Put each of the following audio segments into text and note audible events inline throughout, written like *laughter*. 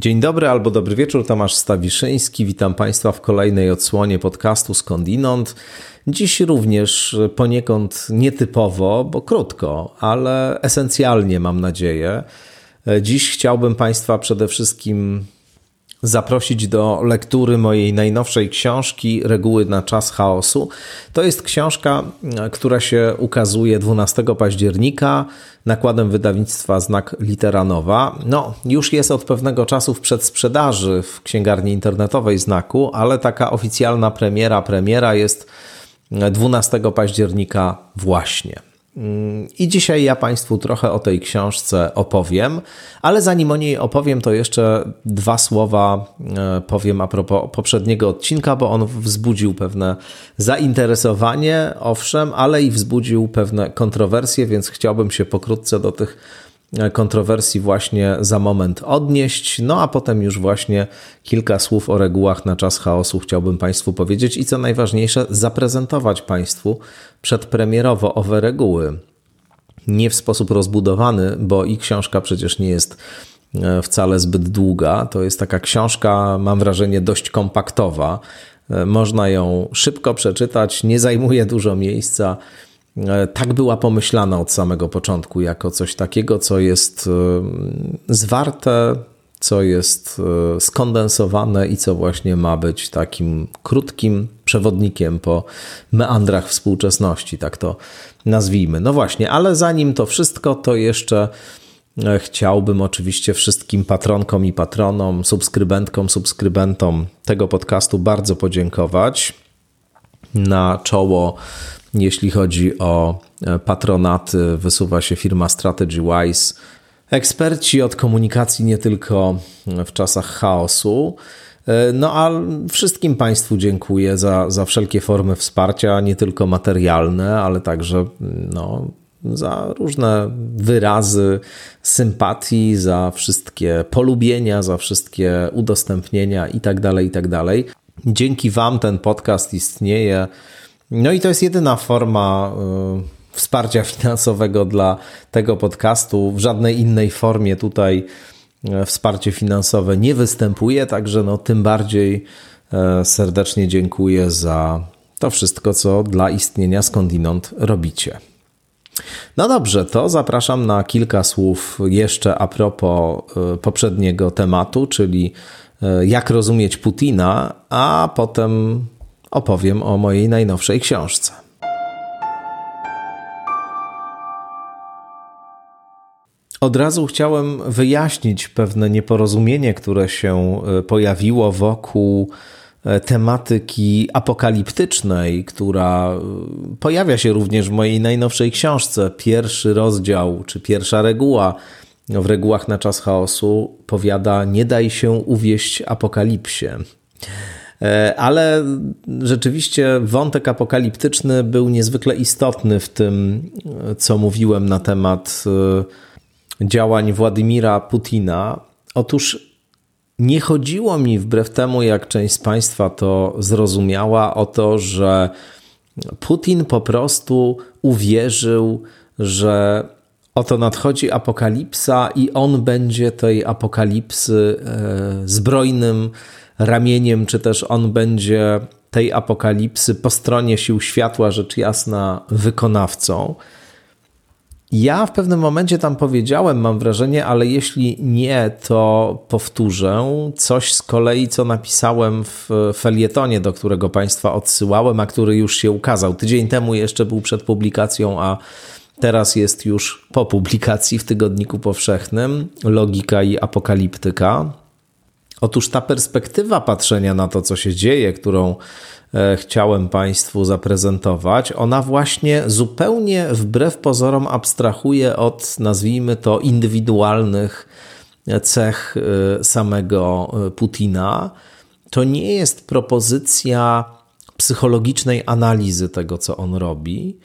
Dzień dobry albo dobry wieczór, Tomasz Stawiszyński. Witam Państwa w kolejnej odsłonie podcastu Skądinąd. Dziś również poniekąd nietypowo, bo krótko, ale esencjalnie mam nadzieję. Dziś chciałbym Państwa przede wszystkim zaprosić do lektury mojej najnowszej książki Reguły na czas chaosu. To jest książka, która się ukazuje 12 października nakładem wydawnictwa Znak Literanowa. No, już jest od pewnego czasu w przedsprzedaży w księgarni internetowej Znaku, ale taka oficjalna premiera, premiera jest 12 października właśnie. I dzisiaj ja Państwu trochę o tej książce opowiem, ale zanim o niej opowiem, to jeszcze dwa słowa e, powiem a propos poprzedniego odcinka, bo on wzbudził pewne zainteresowanie, owszem, ale i wzbudził pewne kontrowersje, więc chciałbym się pokrótce do tych kontrowersji właśnie za moment odnieść. No a potem już właśnie kilka słów o regułach na czas chaosu chciałbym Państwu powiedzieć i co najważniejsze, zaprezentować Państwu przedpremierowo owe reguły. Nie w sposób rozbudowany, bo i książka przecież nie jest e, wcale zbyt długa. To jest taka książka, mam wrażenie, dość kompaktowa. E, można ją szybko przeczytać, nie zajmuje dużo miejsca tak była pomyślana od samego początku, jako coś takiego, co jest e, zwarte, co jest e, skondensowane i co właśnie ma być takim krótkim przewodnikiem po meandrach współczesności, tak to nazwijmy. No właśnie, ale zanim to wszystko, to jeszcze chciałbym oczywiście wszystkim patronkom i patronom, subskrybentkom, subskrybentom tego podcastu bardzo podziękować. Na czoło jeśli chodzi o e, patronaty, wysuwa się firma Strategy Wise. Eksperci od komunikacji nie tylko w czasach chaosu. E, no a wszystkim Państwu dziękuję za, za wszelkie formy wsparcia, nie tylko materialne, ale także no, za różne wyrazy sympatii, za wszystkie polubienia, za wszystkie udostępnienia itd. Tak itd. Tak Dzięki Wam ten podcast istnieje. No i to jest jedyna forma y, wsparcia *laughs* finansowego dla tego podcastu. W żadnej innej formie tutaj y, wsparcie finansowe nie występuje, także no tym bardziej y, serdecznie dziękuję za to wszystko, co dla istnienia skądinąd robicie. No dobrze, to zapraszam na kilka słów jeszcze a propos poprzedniego tematu, czyli jak rozumieć Putina, a potem opowiem o mojej najnowszej książce. Od razu chciałem wyjaśnić pewne nieporozumienie, które się e, pojawiło wokół e, tematyki apokaliptycznej, która e, pojawia się również w mojej najnowszej książce. Pierwszy rozdział, czy pierwsza reguła w regułach na czas chaosu powiada: Nie daj się uwieść apokalipsie. E, ale rzeczywiście wątek apokaliptyczny był niezwykle istotny w tym, co mówiłem na temat e, działań Władimira Putina. Otóż nie chodziło mi, wbrew temu, jak część z Państwa to zrozumiała, o to, że Putin po prostu uwierzył, że oto nadchodzi apokalipsa i on będzie tej apokalipsy e, zbrojnym ramieniem, czy też on będzie tej apokalipsy po stronie sił światła, rzecz jasna, wykonawcą. Ja w pewnym momencie tam powiedziałem, mam wrażenie, ale jeśli nie, to powtórzę coś z kolei, co napisałem w felietonie, do którego Państwa odsyłałem, a który już się ukazał. Tydzień temu jeszcze był przed publikacją, a teraz jest już po publikacji w Tygodniku Powszechnym. Logika i apokaliptyka. Otóż ta perspektywa patrzenia na to, co się dzieje, którą e, chciałem Państwu zaprezentować, ona właśnie zupełnie wbrew pozorom abstrahuje od, nazwijmy to, indywidualnych cech e, samego e, Putina. To nie jest propozycja psychologicznej analizy tego, co on robi.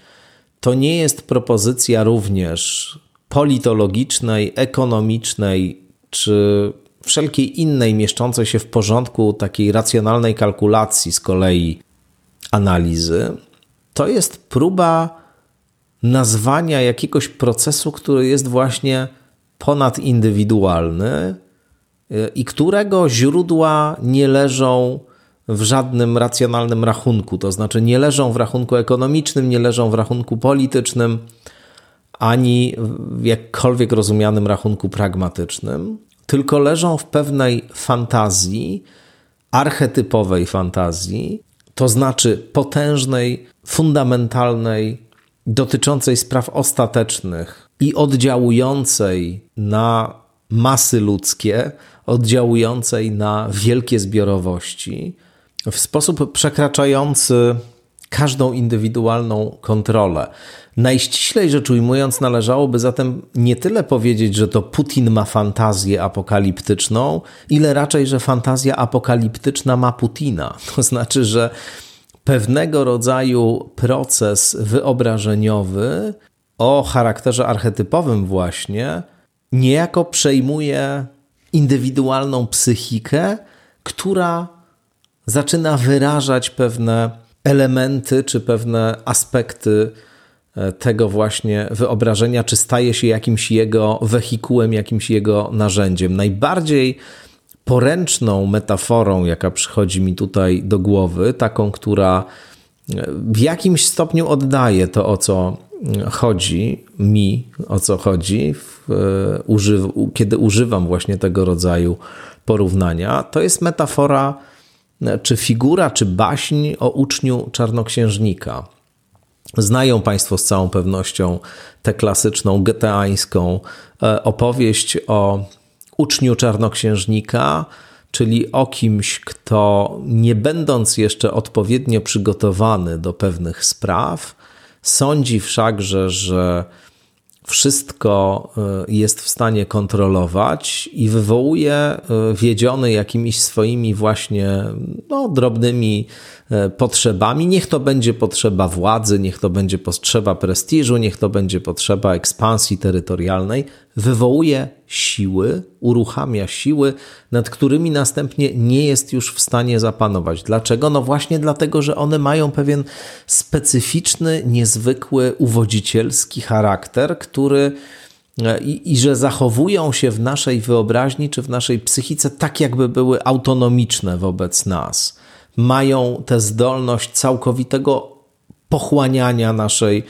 To nie jest propozycja również politologicznej, ekonomicznej czy wszelkiej innej mieszczącej się w porządku takiej racjonalnej kalkulacji z kolei analizy, to jest próba nazwania jakiegoś procesu, który jest właśnie ponadindywidualny, i którego źródła nie leżą w żadnym racjonalnym rachunku, to znaczy nie leżą w rachunku ekonomicznym, nie leżą w rachunku politycznym, ani w jakkolwiek rozumianym rachunku pragmatycznym, tylko leżą w pewnej fantazji, archetypowej fantazji, to znaczy potężnej, fundamentalnej, dotyczącej spraw ostatecznych i oddziałującej na masy ludzkie, oddziałującej na wielkie zbiorowości w sposób przekraczający każdą indywidualną kontrolę. Najściślej rzecz ujmując, należałoby zatem nie tyle powiedzieć, że to Putin ma fantazję apokaliptyczną, ile raczej, że fantazja apokaliptyczna ma Putina. *laughs* To znaczy, że pewnego rodzaju proces wyobrażeniowy o charakterze archetypowym, właśnie, niejako przejmuje indywidualną psychikę, która zaczyna wyrażać pewne elementy czy pewne aspekty e, tego właśnie wyobrażenia, czy staje się jakimś jego wehikułem, jakimś jego narzędziem. Najbardziej poręczną metaforą, jaka przychodzi mi tutaj do głowy, taką, która e, w jakimś stopniu oddaje to, o co mm, chodzi mi, o co chodzi, w, e, kiedy używam właśnie tego rodzaju porównania, to jest metafora czy figura, czy baśń o uczniu czarnoksiężnika. Znają Państwo z całą pewnością tę klasyczną, geteańską e, opowieść o uczniu czarnoksiężnika, czyli o kimś, kto nie będąc jeszcze odpowiednio przygotowany do pewnych spraw, sądzi wszakże, że wszystko e, jest w stanie kontrolować i wywołuje e, wiedziony jakimiś swoimi właśnie no, drobnymi potrzebami. Niech to będzie potrzeba władzy, niech to będzie potrzeba prestiżu, niech to będzie potrzeba ekspansji terytorialnej, wywołuje siły, uruchamia siły, nad którymi następnie nie jest już w stanie zapanować. Dlaczego? No właśnie dlatego, że one mają pewien specyficzny, niezwykły, uwodzicielski charakter, który e, i, i, że zachowują się w naszej wyobraźni czy w naszej psychice tak, jakby były autonomiczne wobec nas mają tę zdolność całkowitego pochłaniania naszej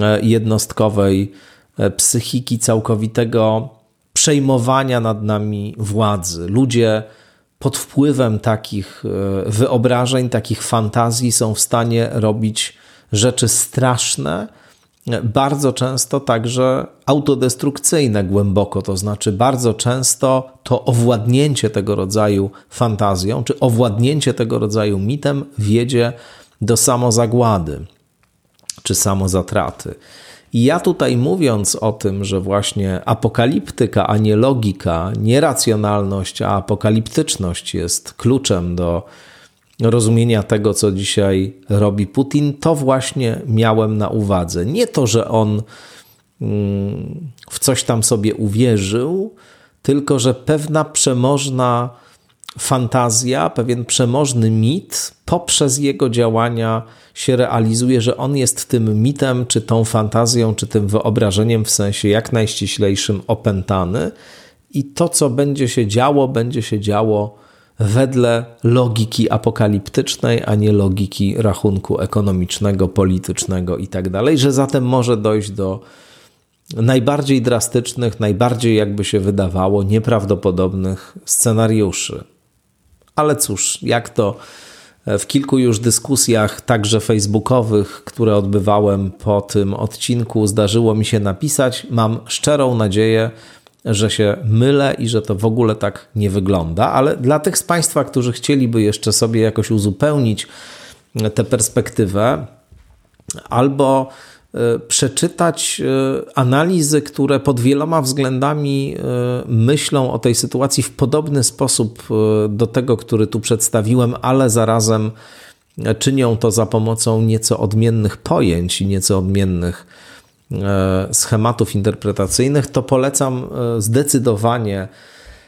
e, jednostkowej e, psychiki, całkowitego przejmowania nad nami władzy. Ludzie pod wpływem takich e, wyobrażeń, takich fantazji są w stanie robić rzeczy straszne, bardzo często także autodestrukcyjne głęboko, to znaczy bardzo często to owładnięcie tego rodzaju fantazją, czy owładnięcie tego rodzaju mitem wiedzie do samozagłady, czy samozatraty. I ja tutaj mówiąc o tym, że właśnie apokaliptyka, a nie logika, nie racjonalność, a apokaliptyczność jest kluczem do rozumienia tego, co dzisiaj robi Putin, to właśnie miałem na uwadze. Nie to, że on mm, w coś tam sobie uwierzył, tylko że pewna przemożna fantazja, pewien przemożny mit poprzez jego działania się realizuje, że on jest tym mitem, czy tą fantazją, czy tym wyobrażeniem w sensie jak najściślejszym opętany i to, co będzie się działo, będzie się działo wedle logiki apokaliptycznej, a nie logiki rachunku ekonomicznego, politycznego itd., tak że zatem może dojść do najbardziej drastycznych, najbardziej jakby się wydawało nieprawdopodobnych scenariuszy. Ale cóż, jak to w kilku już dyskusjach, także facebookowych, które odbywałem po tym odcinku, zdarzyło mi się napisać, mam szczerą nadzieję, że się mylę i że to w ogóle tak nie wygląda, ale dla tych z Państwa, którzy chcieliby jeszcze sobie jakoś uzupełnić tę perspektywę, albo e, przeczytać e, analizy, które pod wieloma względami e, myślą o tej sytuacji w podobny sposób do tego, który tu przedstawiłem, ale zarazem czynią to za pomocą nieco odmiennych pojęć i nieco odmiennych E, schematów interpretacyjnych, to polecam e, zdecydowanie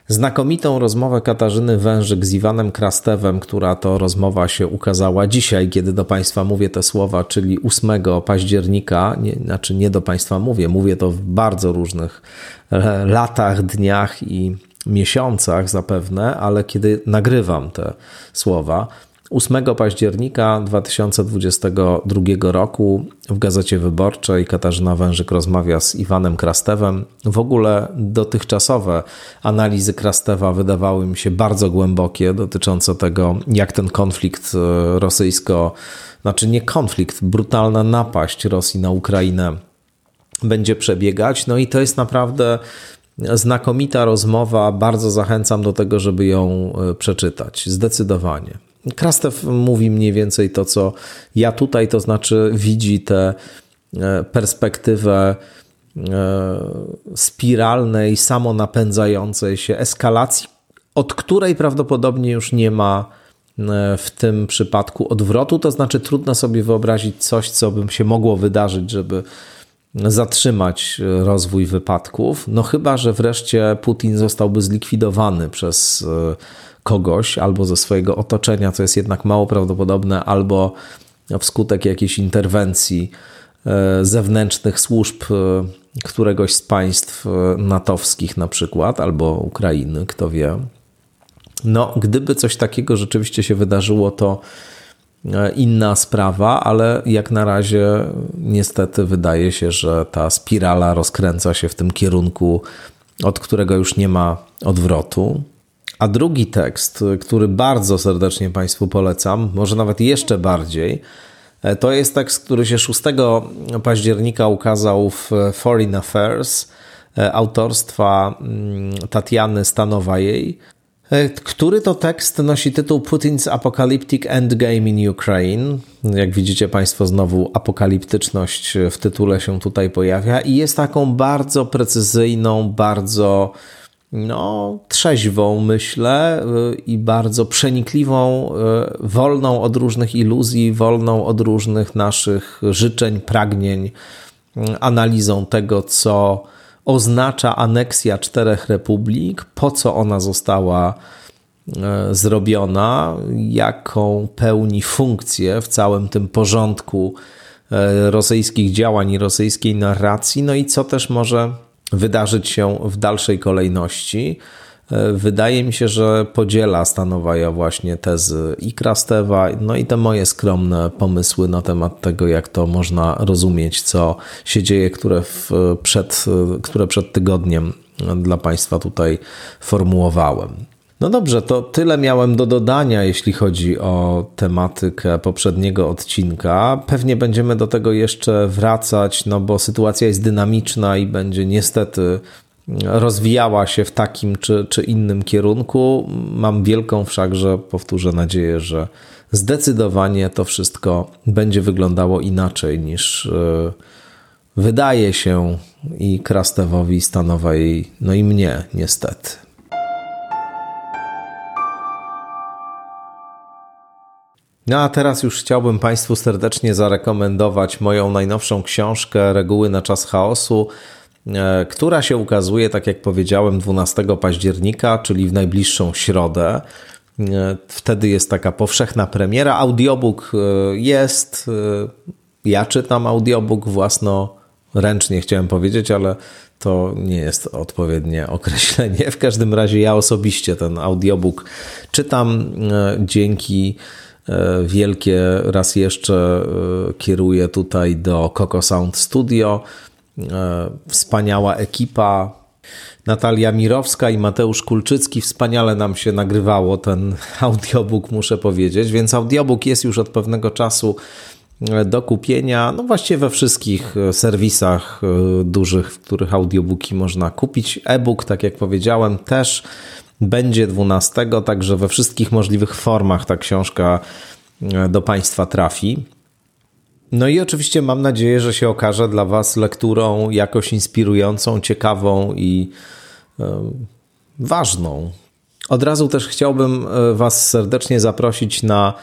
znakomitą rozmowę Katarzyny Wężyk z Iwanem Krastewem, która to rozmowa się ukazała dzisiaj, kiedy do Państwa mówię te słowa, czyli 8 października, nie, znaczy nie do Państwa mówię, mówię to w bardzo różnych e, latach, dniach i miesiącach zapewne, ale kiedy nagrywam te słowa, 8 października 2022 roku w Gazecie Wyborczej Katarzyna Wężyk rozmawia z Iwanem Krastewem. W ogóle dotychczasowe analizy Krastewa wydawały mi się bardzo głębokie, dotyczące tego, jak ten konflikt e, rosyjsko, znaczy nie konflikt, brutalna napaść Rosji na Ukrainę będzie przebiegać. No i to jest naprawdę znakomita rozmowa. Bardzo zachęcam do tego, żeby ją e, przeczytać. Zdecydowanie. Krastew mówi mniej więcej to, co ja tutaj, to znaczy widzi tę e, perspektywę e, spiralnej, samonapędzającej się eskalacji, od której prawdopodobnie już nie ma e, w tym przypadku odwrotu. To znaczy, trudno sobie wyobrazić coś, co by się mogło wydarzyć, żeby zatrzymać rozwój wypadków. No chyba, że wreszcie Putin zostałby zlikwidowany przez kogoś albo ze swojego otoczenia, co jest jednak mało prawdopodobne, albo wskutek jakiejś interwencji e, zewnętrznych służb e, któregoś z państw e, natowskich na przykład, albo Ukrainy, kto wie. No, gdyby coś takiego rzeczywiście się wydarzyło, to inna sprawa, ale jak na razie niestety wydaje się, że ta spirala rozkręca się w tym kierunku, od którego już nie ma odwrotu. A drugi tekst, który bardzo serdecznie Państwu polecam, może nawet jeszcze bardziej, e, to jest tekst, który się 6 października ukazał w Foreign Affairs e, autorstwa mm, Tatiany Stanowajej, e, który to tekst nosi tytuł Putin's Apocalyptic Endgame in Ukraine. Jak widzicie Państwo, znowu apokaliptyczność w tytule się tutaj pojawia i jest taką bardzo precyzyjną, bardzo no, trzeźwą, myślę, y, i bardzo przenikliwą, y, wolną od różnych iluzji, wolną od różnych naszych życzeń, pragnień, y, analizą tego, co oznacza aneksja czterech republik, po co ona została zrobiona, jaką pełni funkcję w całym tym porządku rosyjskich działań i rosyjskiej narracji, no i co też może wydarzyć się w dalszej kolejności. E, wydaje mi się, że podziela Stanowaja właśnie tezy i Krastewa, no i te moje skromne pomysły na temat tego, jak to można rozumieć, co się dzieje, które, w, przed, które przed tygodniem dla Państwa tutaj formułowałem. No dobrze, to tyle miałem do dodania, jeśli chodzi o tematykę poprzedniego odcinka. Pewnie będziemy do tego jeszcze wracać, no bo sytuacja jest dynamiczna i będzie niestety rozwijała się w takim czy, czy innym kierunku. Mam wielką wszakże, powtórzę, nadzieję, że zdecydowanie to wszystko będzie wyglądało inaczej niż e, wydaje się i Krastewowi, Stanowej, no i mnie niestety. No a teraz już chciałbym Państwu serdecznie zarekomendować moją najnowszą książkę Reguły na czas chaosu, e, która się ukazuje, tak jak powiedziałem, 12 października, czyli w najbliższą środę. E, wtedy jest taka powszechna premiera. Audiobook e, jest. Ja czytam audiobook własnoręcznie, chciałem powiedzieć, ale to nie jest odpowiednie określenie. W każdym razie ja osobiście ten audiobook czytam dzięki wielkie raz jeszcze e, kieruję tutaj do Coco Sound Studio. E, wspaniała ekipa. Natalia Mirowska i Mateusz Kulczycki. Wspaniale nam się nagrywało ten *laughs* audiobook, muszę powiedzieć. Więc audiobook jest już od pewnego czasu do kupienia. No właściwie we wszystkich serwisach dużych, w których audiobooki można kupić. E-book, tak jak powiedziałem, też będzie 12, także we wszystkich możliwych formach ta książka e, do Państwa trafi. No i oczywiście mam nadzieję, że się okaże dla Was lekturą jakoś inspirującą, ciekawą i e, ważną. Od razu też chciałbym e, Was serdecznie zaprosić na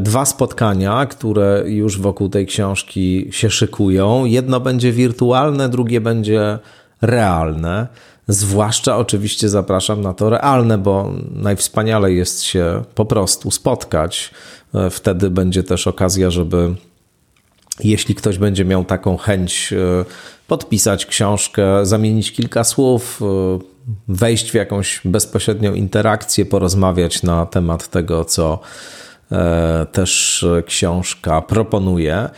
dwa spotkania, które już wokół tej książki się szykują. Jedno będzie wirtualne, drugie będzie realne. Zwłaszcza oczywiście zapraszam na to realne, bo najwspanialej jest się po prostu spotkać. E, wtedy będzie też okazja, żeby jeśli ktoś będzie miał taką chęć, e, podpisać książkę, zamienić kilka słów, e, wejść w jakąś bezpośrednią interakcję, porozmawiać na temat tego, co też książka proponuje.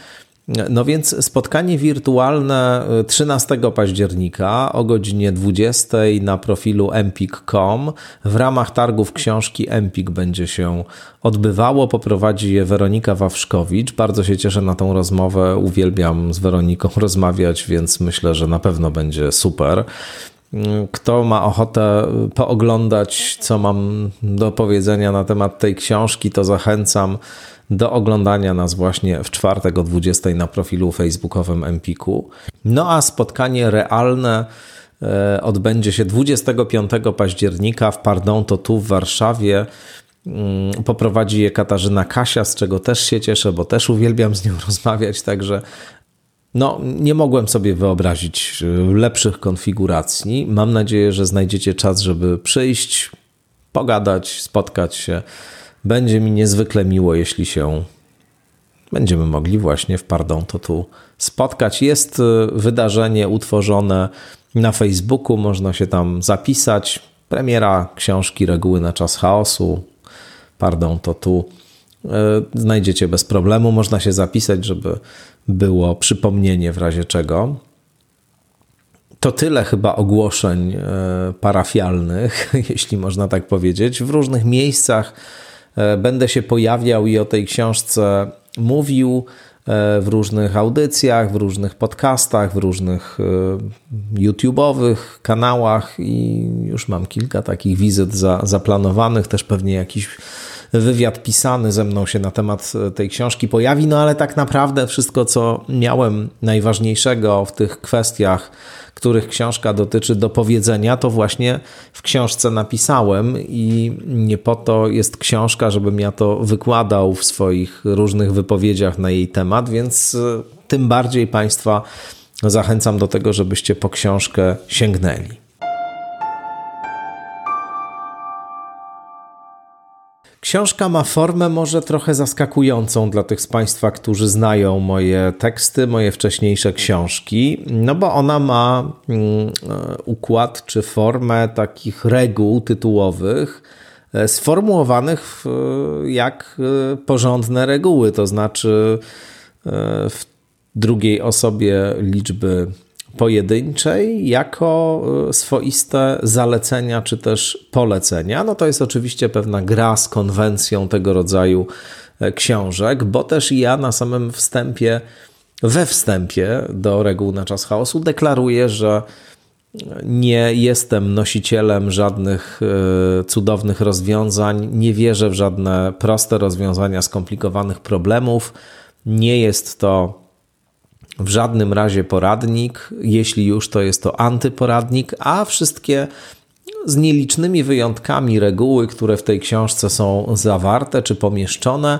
No więc spotkanie wirtualne 13 października o godzinie 20 na profilu empik.com w ramach targów książki Empik będzie się odbywało. Poprowadzi je Weronika Wawrzkowicz. Bardzo się cieszę na tą rozmowę. Uwielbiam z Weroniką *laughs* rozmawiać, więc myślę, że na pewno będzie super. Kto ma ochotę pooglądać, co mam do powiedzenia na temat tej książki, to zachęcam do oglądania nas właśnie w czwartek o 20 na profilu facebookowym Empiku. No a spotkanie realne e, odbędzie się 25 października w Pardon to tu w Warszawie. Mm, poprowadzi je Katarzyna Kasia, z czego też się cieszę, bo też uwielbiam z nią *laughs* rozmawiać, także no, nie mogłem sobie wyobrazić e, lepszych konfiguracji. Mam nadzieję, że znajdziecie czas, żeby przyjść, pogadać, spotkać się. Będzie mi niezwykle miło, jeśli się będziemy mogli właśnie w Pardon to tu spotkać. Jest y, wydarzenie utworzone na Facebooku, można się tam zapisać. Premiera książki Reguły na czas chaosu. Pardon to tu y, znajdziecie bez problemu. Można się zapisać, żeby było przypomnienie w razie czego. To tyle chyba ogłoszeń y, parafialnych, *laughs* jeśli można tak powiedzieć. W różnych miejscach E, będę się pojawiał i o tej książce mówił e, w różnych audycjach, w różnych podcastach, w różnych e, YouTube'owych kanałach i już mam kilka takich wizyt za, zaplanowanych, też pewnie jakiś wywiad pisany ze mną się na temat tej książki pojawi, no ale tak naprawdę wszystko, co miałem najważniejszego w tych kwestiach, których książka dotyczy do powiedzenia, to właśnie w książce napisałem i nie po to jest książka, żebym ja to wykładał w swoich różnych wypowiedziach na jej temat, więc e, tym bardziej Państwa zachęcam do tego, żebyście po książkę sięgnęli. Książka ma formę może trochę zaskakującą dla tych z Państwa, którzy znają moje teksty, moje wcześniejsze książki, no bo ona ma mm, e, układ czy formę takich reguł tytułowych, e, sformułowanych jak e, porządne reguły, to znaczy w drugiej osobie liczby pojedynczej jako e, swoiste zalecenia czy też polecenia. No to jest oczywiście pewna gra z konwencją tego rodzaju e, książek, bo też ja na samym wstępie, we wstępie do reguł na czas chaosu deklaruję, że nie jestem nosicielem żadnych e, cudownych rozwiązań, nie wierzę w żadne proste rozwiązania skomplikowanych problemów. Nie jest to w żadnym razie poradnik, jeśli już to jest to antyporadnik, a wszystkie z nielicznymi wyjątkami reguły, które w tej książce są zawarte czy pomieszczone,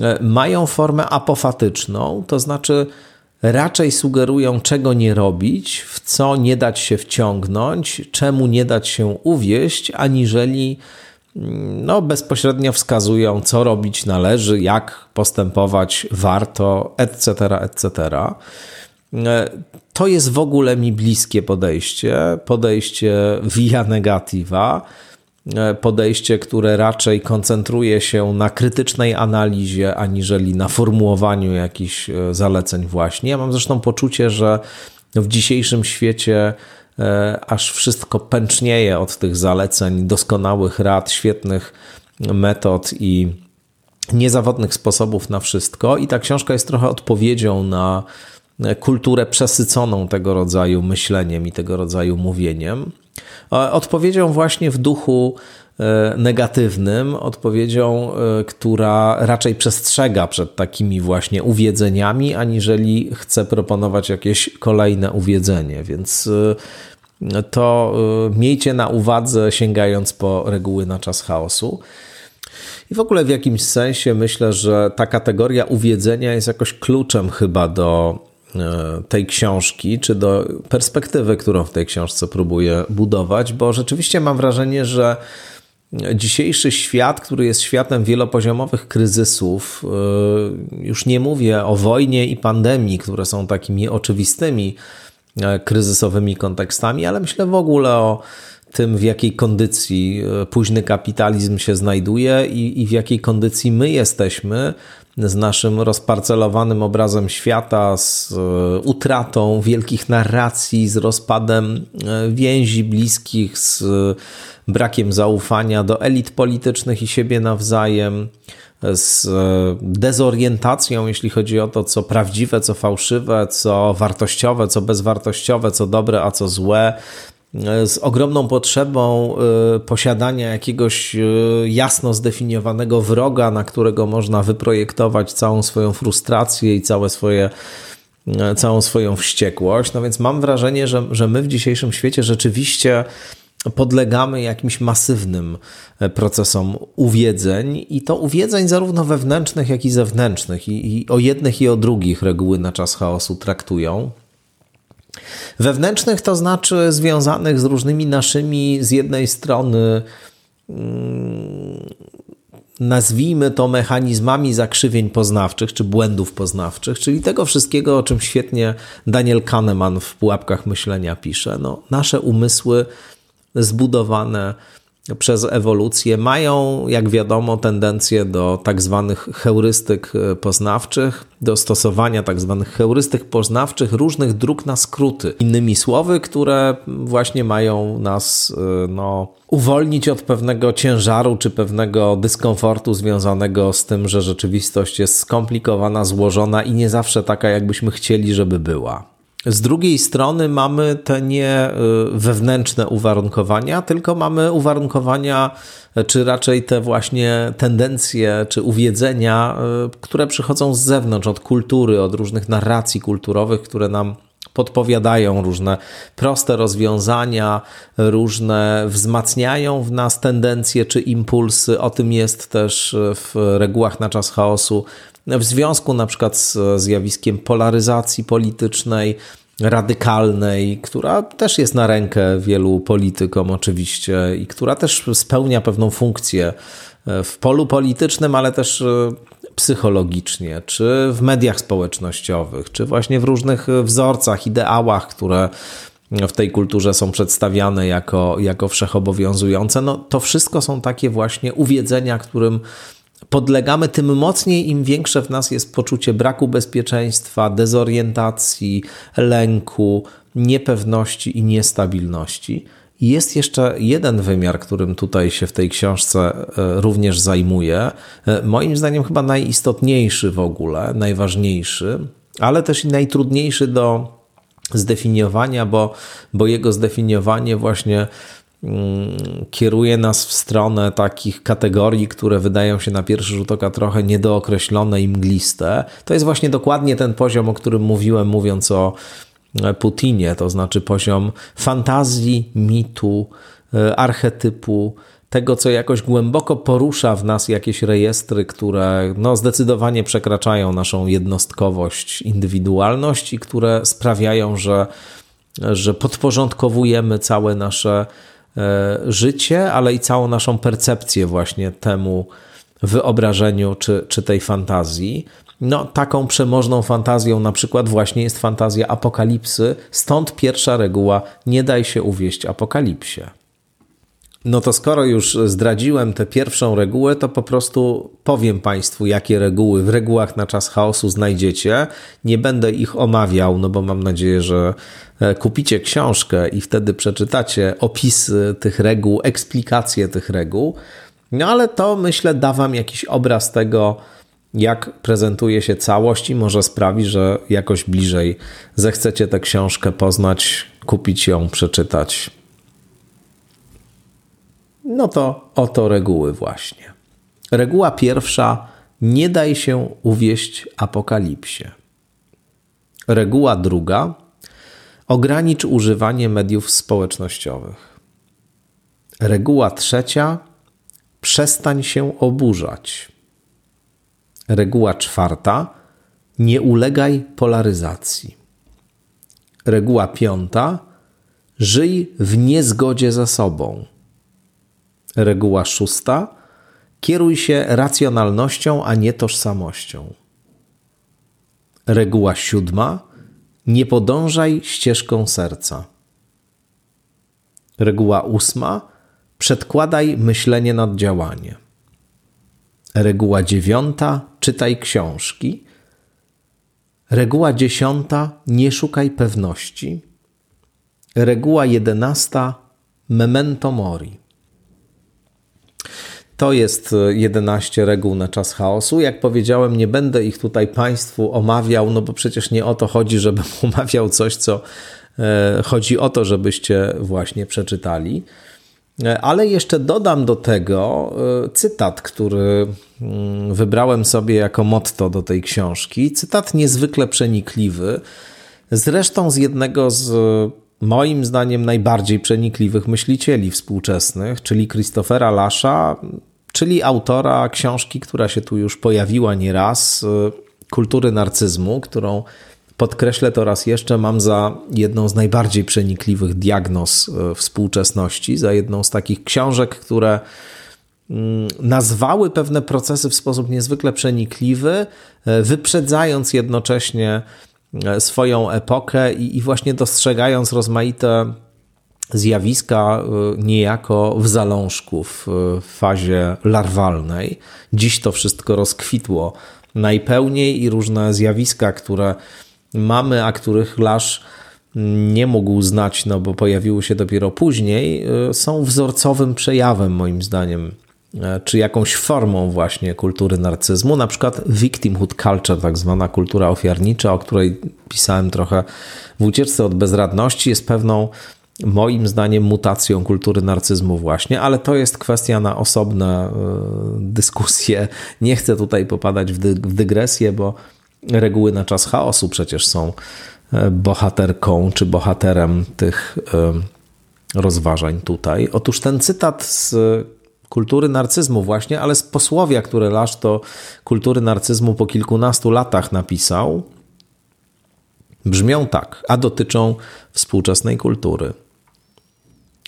e, mają formę apofatyczną, to znaczy raczej sugerują, czego nie robić, w co nie dać się wciągnąć, czemu nie dać się uwieść, aniżeli no, bezpośrednio wskazują, co robić należy, jak postępować warto, etc., etc. E, to jest w ogóle mi bliskie podejście, podejście via negativa, e, podejście, które raczej koncentruje się na krytycznej analizie, aniżeli na formułowaniu jakichś e, zaleceń właśnie. Ja mam zresztą poczucie, że w dzisiejszym świecie aż wszystko pęcznieje od tych zaleceń, doskonałych rad, świetnych metod i niezawodnych sposobów na wszystko. I ta książka jest trochę odpowiedzią na kulturę przesyconą tego rodzaju myśleniem i tego rodzaju mówieniem. E, odpowiedzią właśnie w duchu e, negatywnym, odpowiedzią, która raczej przestrzega przed takimi właśnie uwiedzeniami, aniżeli chce proponować jakieś kolejne uwiedzenie. Więc to y, miejcie na uwadze, sięgając po reguły na czas chaosu. I w ogóle w jakimś sensie myślę, że ta kategoria uwiedzenia jest jakoś kluczem chyba do tej książki, czy do perspektywy, którą w tej książce próbuję budować, bo rzeczywiście mam wrażenie, że dzisiejszy świat, który jest światem wielopoziomowych kryzysów, y, już nie mówię o wojnie i pandemii, które są takimi oczywistymi E, kryzysowymi kontekstami, ale myślę w ogóle o tym, w jakiej kondycji e, późny kapitalizm się znajduje i, i w jakiej kondycji my jesteśmy z naszym rozparcelowanym obrazem świata, z e, utratą wielkich narracji, z rozpadem e, więzi bliskich, z brakiem zaufania do elit politycznych i siebie nawzajem, z dezorientacją, jeśli chodzi o to, co prawdziwe, co fałszywe, co wartościowe, co bezwartościowe, co dobre, a co złe z ogromną potrzebą y, posiadania jakiegoś y, jasno zdefiniowanego wroga, na którego można wyprojektować całą swoją frustrację i całe swoje, całą swoją wściekłość. No więc mam wrażenie, że, że my w dzisiejszym świecie rzeczywiście podlegamy jakimś masywnym procesom uwiedzeń i to uwiedzeń zarówno wewnętrznych, jak i zewnętrznych i, i o jednych i o drugich reguły na czas chaosu traktują. Wewnętrznych to znaczy związanych z różnymi naszymi, z jednej strony, mm, nazwijmy to mechanizmami zakrzywień poznawczych czy błędów poznawczych, czyli tego wszystkiego, o czym świetnie Daniel Kahneman w Pułapkach Myślenia pisze. No, nasze umysły zbudowane przez ewolucję mają, jak wiadomo, tendencję do tak zwanych heurystyk e, poznawczych, do stosowania tak zwanych heurystyk poznawczych różnych dróg na skróty. Innymi słowy, które właśnie mają nas e, no, uwolnić od pewnego ciężaru czy pewnego dyskomfortu związanego z tym, że rzeczywistość jest skomplikowana, złożona i nie zawsze taka, jakbyśmy chcieli, żeby była. Z drugiej strony mamy te nie y, wewnętrzne uwarunkowania, tylko mamy uwarunkowania, czy raczej te właśnie tendencje, czy uwiedzenia, y, które przychodzą z zewnątrz, od kultury, od różnych narracji kulturowych, które nam podpowiadają różne proste rozwiązania, różne wzmacniają w nas tendencje czy impulsy. O tym jest też w regułach na czas chaosu w związku na przykład z zjawiskiem polaryzacji politycznej, radykalnej, która też jest na rękę wielu politykom oczywiście i która też spełnia pewną funkcję w polu politycznym, ale też e, psychologicznie, czy w mediach społecznościowych, czy właśnie w różnych wzorcach, ideałach, które w tej kulturze są przedstawiane jako, jako wszechobowiązujące. No, to wszystko są takie właśnie uwiedzenia, którym podlegamy, tym mocniej im większe w nas jest poczucie braku bezpieczeństwa, dezorientacji, lęku, niepewności i niestabilności. Jest jeszcze jeden wymiar, którym tutaj się w tej książce e, również zajmuje. Moim zdaniem chyba najistotniejszy w ogóle, najważniejszy, ale też i najtrudniejszy do zdefiniowania, bo, bo jego zdefiniowanie właśnie kieruje nas w stronę takich kategorii, które wydają się na pierwszy rzut oka trochę niedookreślone i mgliste. To jest właśnie dokładnie ten poziom, o którym mówiłem, mówiąc o e, Putinie, to znaczy poziom fantazji, mitu, e, archetypu, tego, co jakoś głęboko porusza w nas jakieś rejestry, które no, zdecydowanie przekraczają naszą jednostkowość, indywidualność i które sprawiają, że, że podporządkowujemy całe nasze życie, ale i całą naszą percepcję właśnie temu wyobrażeniu czy, czy tej fantazji. No, taką przemożną fantazją na przykład właśnie jest fantazja apokalipsy, stąd pierwsza reguła: nie daj się uwieść apokalipsie. No to skoro już zdradziłem tę pierwszą regułę, to po prostu powiem Państwu, jakie reguły w regułach na czas chaosu znajdziecie. Nie będę ich omawiał, no bo mam nadzieję, że e, kupicie książkę i wtedy przeczytacie opisy tych reguł, eksplikacje tych reguł. No ale to myślę da Wam jakiś obraz tego, jak prezentuje się całość i może sprawi, że jakoś bliżej zechcecie tę książkę poznać, kupić ją, przeczytać. No to oto reguły właśnie. Reguła pierwsza: nie daj się uwieść apokalipsie. Reguła druga: ogranicz używanie mediów społecznościowych. Reguła trzecia: przestań się oburzać. Reguła czwarta: nie ulegaj polaryzacji. Reguła piąta: żyj w niezgodzie ze sobą. Reguła szósta: kieruj się racjonalnością, a nie tożsamością. Reguła siódma: nie podążaj ścieżką serca. Reguła ósma: przedkładaj myślenie nad działanie. Reguła dziewiąta: czytaj książki. Reguła dziesiąta: nie szukaj pewności. Reguła jedenasta: memento mori. To jest 11 reguł na czas chaosu. Jak powiedziałem, nie będę ich tutaj Państwu omawiał, no bo przecież nie o to chodzi, żebym *laughs* omawiał coś, co e, chodzi o to, żebyście właśnie przeczytali. E, ale jeszcze dodam do tego e, cytat, który mm, wybrałem sobie jako motto do tej książki. Cytat niezwykle przenikliwy, zresztą z jednego z moim zdaniem najbardziej przenikliwych myślicieli współczesnych, czyli Christophera Lasza, czyli autora książki, która się tu już pojawiła nieraz, Kultury narcyzmu, którą podkreślę to raz jeszcze, mam za jedną z najbardziej przenikliwych diagnoz e, współczesności, za jedną z takich książek, które mm, nazwały pewne procesy w sposób niezwykle przenikliwy, e, wyprzedzając jednocześnie swoją epokę i, i właśnie dostrzegając rozmaite zjawiska niejako w zalążku, w fazie larwalnej. Dziś to wszystko rozkwitło najpełniej i różne zjawiska, które mamy, a których Lasz nie mógł znać, no bo pojawiły się dopiero później, są wzorcowym przejawem, moim zdaniem, e, czy jakąś formą właśnie kultury narcyzmu, na przykład victimhood culture, tak zwana kultura ofiarnicza, o której pisałem trochę w ucieczce od bezradności, jest pewną moim zdaniem mutacją kultury narcyzmu właśnie, ale to jest kwestia na osobne e, dyskusje. Nie chcę tutaj popadać w, dy w dygresję, bo reguły na czas chaosu przecież są e, bohaterką czy bohaterem tych e, rozważań tutaj. Otóż ten cytat z kultury narcyzmu właśnie, ale z posłowia, które Lasz to kultury narcyzmu po kilkunastu latach napisał, brzmią tak, a dotyczą współczesnej kultury.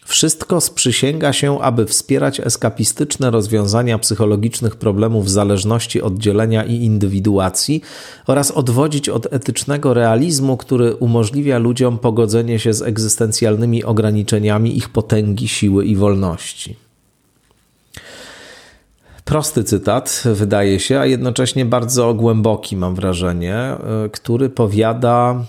Wszystko sprzysięga się, aby wspierać eskapistyczne rozwiązania psychologicznych problemów zależności, oddzielenia i indywiduacji oraz odwodzić od etycznego realizmu, który umożliwia ludziom pogodzenie się z egzystencjalnymi ograniczeniami ich potęgi, siły i wolności. Prosty cytat, wydaje się, a jednocześnie bardzo głęboki, mam wrażenie, który powiada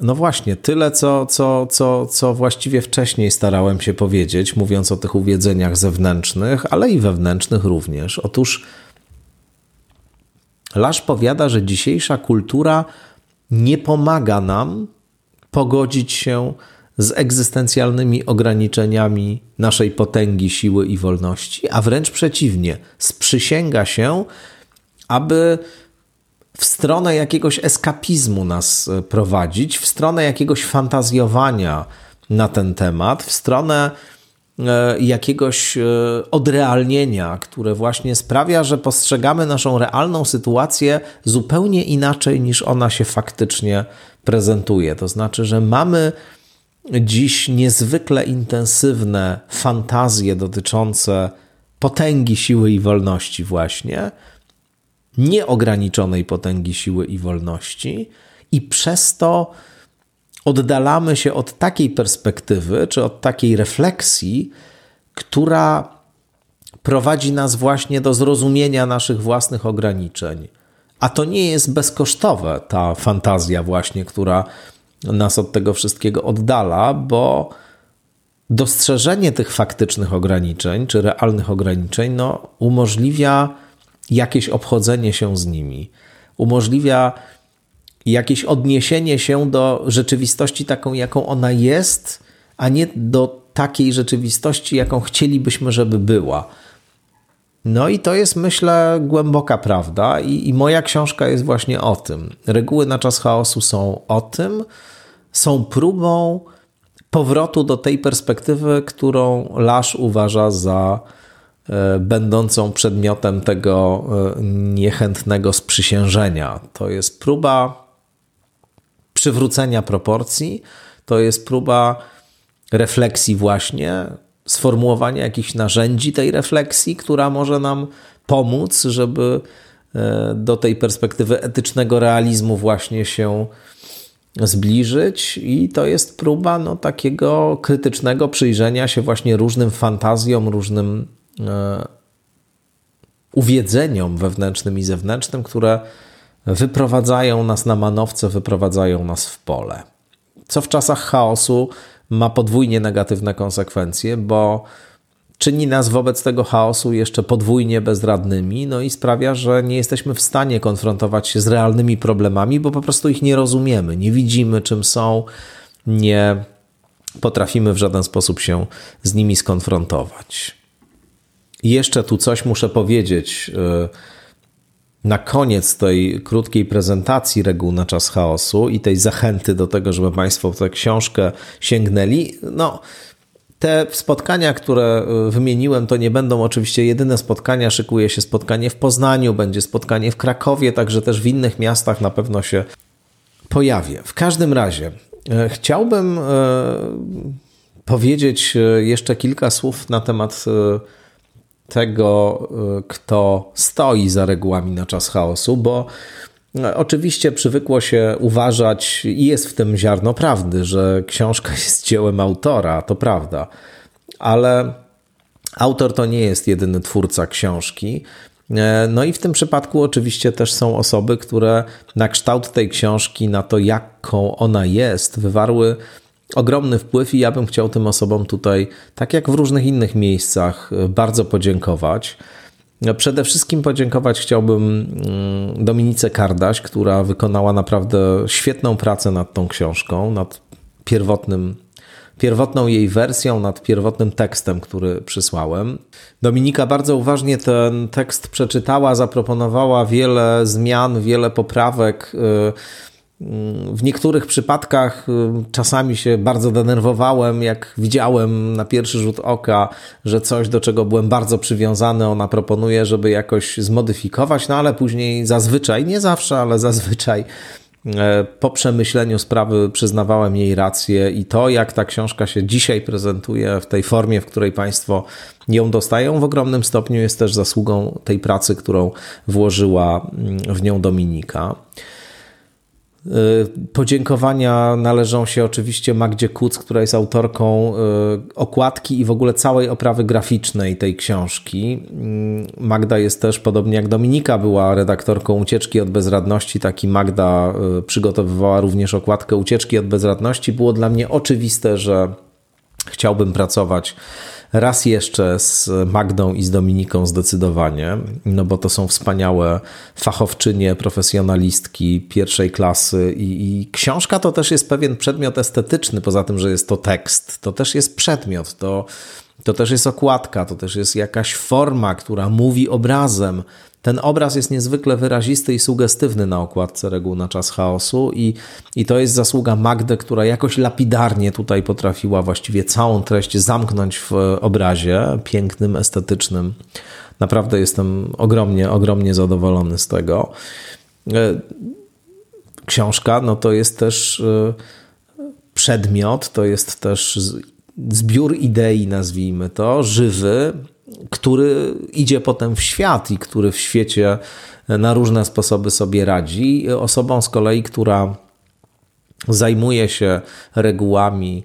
no właśnie, tyle, co, co, co, co właściwie wcześniej starałem się powiedzieć, mówiąc o tych uwiedzeniach zewnętrznych, ale i wewnętrznych również. Otóż Lasz powiada, że dzisiejsza kultura nie pomaga nam pogodzić się z egzystencjalnymi ograniczeniami naszej potęgi, siły i wolności, a wręcz przeciwnie, sprzysięga się, aby w stronę jakiegoś eskapizmu nas e, prowadzić, w stronę jakiegoś fantazjowania na ten temat, w stronę e, jakiegoś e, odrealnienia, które właśnie sprawia, że postrzegamy naszą realną sytuację zupełnie inaczej niż ona się faktycznie prezentuje. To znaczy, że mamy dziś niezwykle intensywne fantazje dotyczące potęgi siły i wolności, właśnie nieograniczonej potęgi siły i wolności, i przez to oddalamy się od takiej perspektywy, czy od takiej refleksji, która prowadzi nas właśnie do zrozumienia naszych własnych ograniczeń. A to nie jest bezkosztowe, ta fantazja, właśnie, która nas od tego wszystkiego oddala, bo dostrzeżenie tych faktycznych ograniczeń, czy realnych ograniczeń, no, umożliwia jakieś obchodzenie się z nimi, umożliwia jakieś odniesienie się do rzeczywistości taką, jaką ona jest, a nie do takiej rzeczywistości, jaką chcielibyśmy, żeby była. No i to jest, myślę, głęboka prawda, i, i moja książka jest właśnie o tym. Reguły na czas chaosu są o tym, są próbą powrotu do tej perspektywy, którą Lasz uważa za E, będącą przedmiotem tego e, niechętnego sprzysiężenia. To jest próba przywrócenia proporcji, to jest próba refleksji, właśnie sformułowania jakichś narzędzi tej refleksji, która może nam pomóc, żeby e, do tej perspektywy etycznego realizmu właśnie się zbliżyć i to jest próba no, takiego krytycznego przyjrzenia się właśnie różnym fantazjom, różnym e, uwiedzeniom wewnętrznym i zewnętrznym, które wyprowadzają nas na manowce, wyprowadzają nas w pole. Co w czasach chaosu ma podwójnie negatywne konsekwencje, bo czyni nas wobec tego chaosu jeszcze podwójnie bezradnymi, no i sprawia, że nie jesteśmy w stanie konfrontować się z realnymi problemami, bo po prostu ich nie rozumiemy, nie widzimy czym są, nie potrafimy w żaden sposób się z nimi skonfrontować. Jeszcze tu coś muszę powiedzieć. Y, na koniec tej krótkiej prezentacji reguł na czas chaosu i tej zachęty do tego, żeby Państwo tę książkę sięgnęli, no. Te spotkania, które y, wymieniłem, to nie będą oczywiście jedyne spotkania. Szykuje się spotkanie w Poznaniu, będzie spotkanie w Krakowie, także też w innych miastach na pewno się pojawię. W każdym razie y, chciałbym powiedzieć jeszcze kilka słów na temat tego, y, kto stoi za regułami na czas chaosu, bo y, Oczywiście przywykło się uważać, i jest w tym ziarno prawdy, że książka *laughs* jest dziełem autora, to prawda, ale autor to nie jest jedyny twórca książki. Y, no i w tym przypadku oczywiście też są osoby, które na kształt tej książki, na to jaką ona jest, wywarły ogromny wpływ i ja bym chciał tym osobom tutaj, tak jak w różnych innych miejscach, bardzo podziękować. Przede wszystkim podziękować chciałbym mm, Dominice Kardaś, która wykonała naprawdę świetną pracę nad tą książką, nad pierwotnym, pierwotną jej wersją, nad pierwotnym tekstem, który przysłałem. Dominika bardzo uważnie ten tekst przeczytała, zaproponowała wiele zmian, wiele poprawek y, w niektórych przypadkach y, czasami się bardzo denerwowałem, jak widziałem na pierwszy rzut oka, że coś, do czego byłem bardzo przywiązany, ona proponuje, żeby jakoś zmodyfikować, no ale później zazwyczaj, nie zawsze, ale zazwyczaj e, po przemyśleniu sprawy przyznawałem jej rację i to, jak ta książka się dzisiaj prezentuje w tej formie, w której Państwo ją dostają, w ogromnym stopniu jest też zasługą tej pracy, którą włożyła mm, w nią Dominika. Y, podziękowania należą się oczywiście Magdzie Kuc, która jest autorką y, okładki i w ogóle całej oprawy graficznej tej książki. Y, Magda jest też, podobnie jak Dominika, była redaktorką Ucieczki od Bezradności. Taki Magda przygotowywała również okładkę Ucieczki od Bezradności. Było dla mnie oczywiste, że chciałbym pracować raz jeszcze z Magdą i z Dominiką zdecydowanie, no bo to są wspaniałe fachowczynie, profesjonalistki pierwszej klasy i, i książka to też jest pewien przedmiot estetyczny, poza tym, że jest to tekst, to też jest przedmiot, to, to też jest okładka, to też jest jakaś forma, która mówi obrazem, ten obraz jest niezwykle wyrazisty i sugestywny na okładce reguł na czas chaosu i, i to jest zasługa Magdy, która jakoś lapidarnie tutaj potrafiła właściwie całą treść zamknąć w obrazie pięknym, estetycznym. Naprawdę jestem ogromnie, ogromnie zadowolony z tego. E, książka, no to jest też e, przedmiot, to jest też zbiór idei, nazwijmy to, żywy, który idzie potem w świat i który w świecie na różne sposoby sobie radzi. Osobą z kolei, która zajmuje się regułami,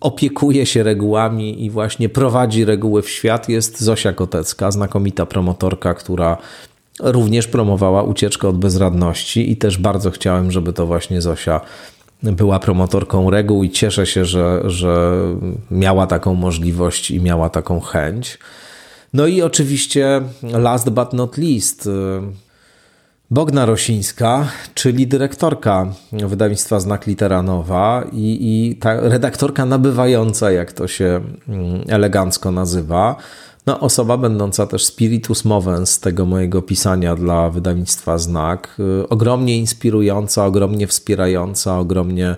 opiekuje się regułami i właśnie prowadzi reguły w świat, jest Zosia Kotecka, znakomita promotorka, która również promowała ucieczkę od bezradności i też bardzo chciałem, żeby to właśnie Zosia była promotorką reguł i cieszę się, że, że miała taką możliwość i miała taką chęć. No i oczywiście last but not least y, Bogna Rosińska, czyli dyrektorka wydawnictwa Znak Litera Nowa i, i ta redaktorka nabywająca, jak to się mm, elegancko nazywa. No, osoba będąca też spiritus movens tego mojego pisania dla wydawnictwa Znak. Y, ogromnie inspirująca, ogromnie wspierająca, ogromnie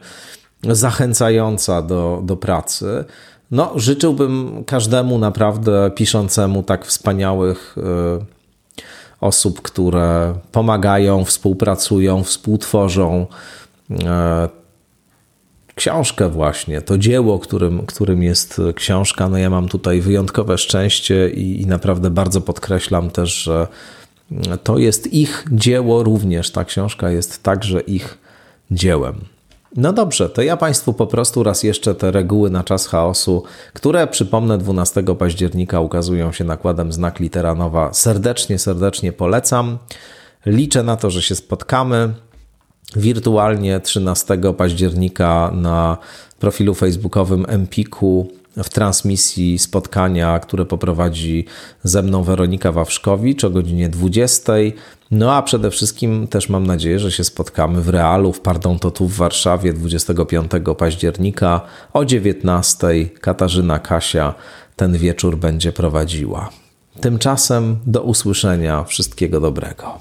zachęcająca do, do pracy. No, życzyłbym każdemu naprawdę piszącemu tak wspaniałych y, osób, które pomagają, współpracują, współtworzą y, książkę właśnie, to dzieło, którym, którym jest książka. No ja mam tutaj wyjątkowe szczęście i, i naprawdę bardzo podkreślam też, że to jest ich dzieło również. Ta książka jest także ich dziełem. No dobrze, to ja Państwu po prostu raz jeszcze te reguły na czas chaosu, które przypomnę 12 października ukazują się nakładem znak litera nowa, serdecznie, serdecznie polecam. Liczę na to, że się spotkamy wirtualnie 13 października na profilu facebookowym Empiku w transmisji spotkania, które poprowadzi ze mną Weronika Wawrzkowicz o godzinie 20. No a przede wszystkim też mam nadzieję, że się spotkamy w realu w Pardon to tu w Warszawie 25 października o 19. Katarzyna Kasia ten wieczór będzie prowadziła. Tymczasem do usłyszenia. Wszystkiego dobrego.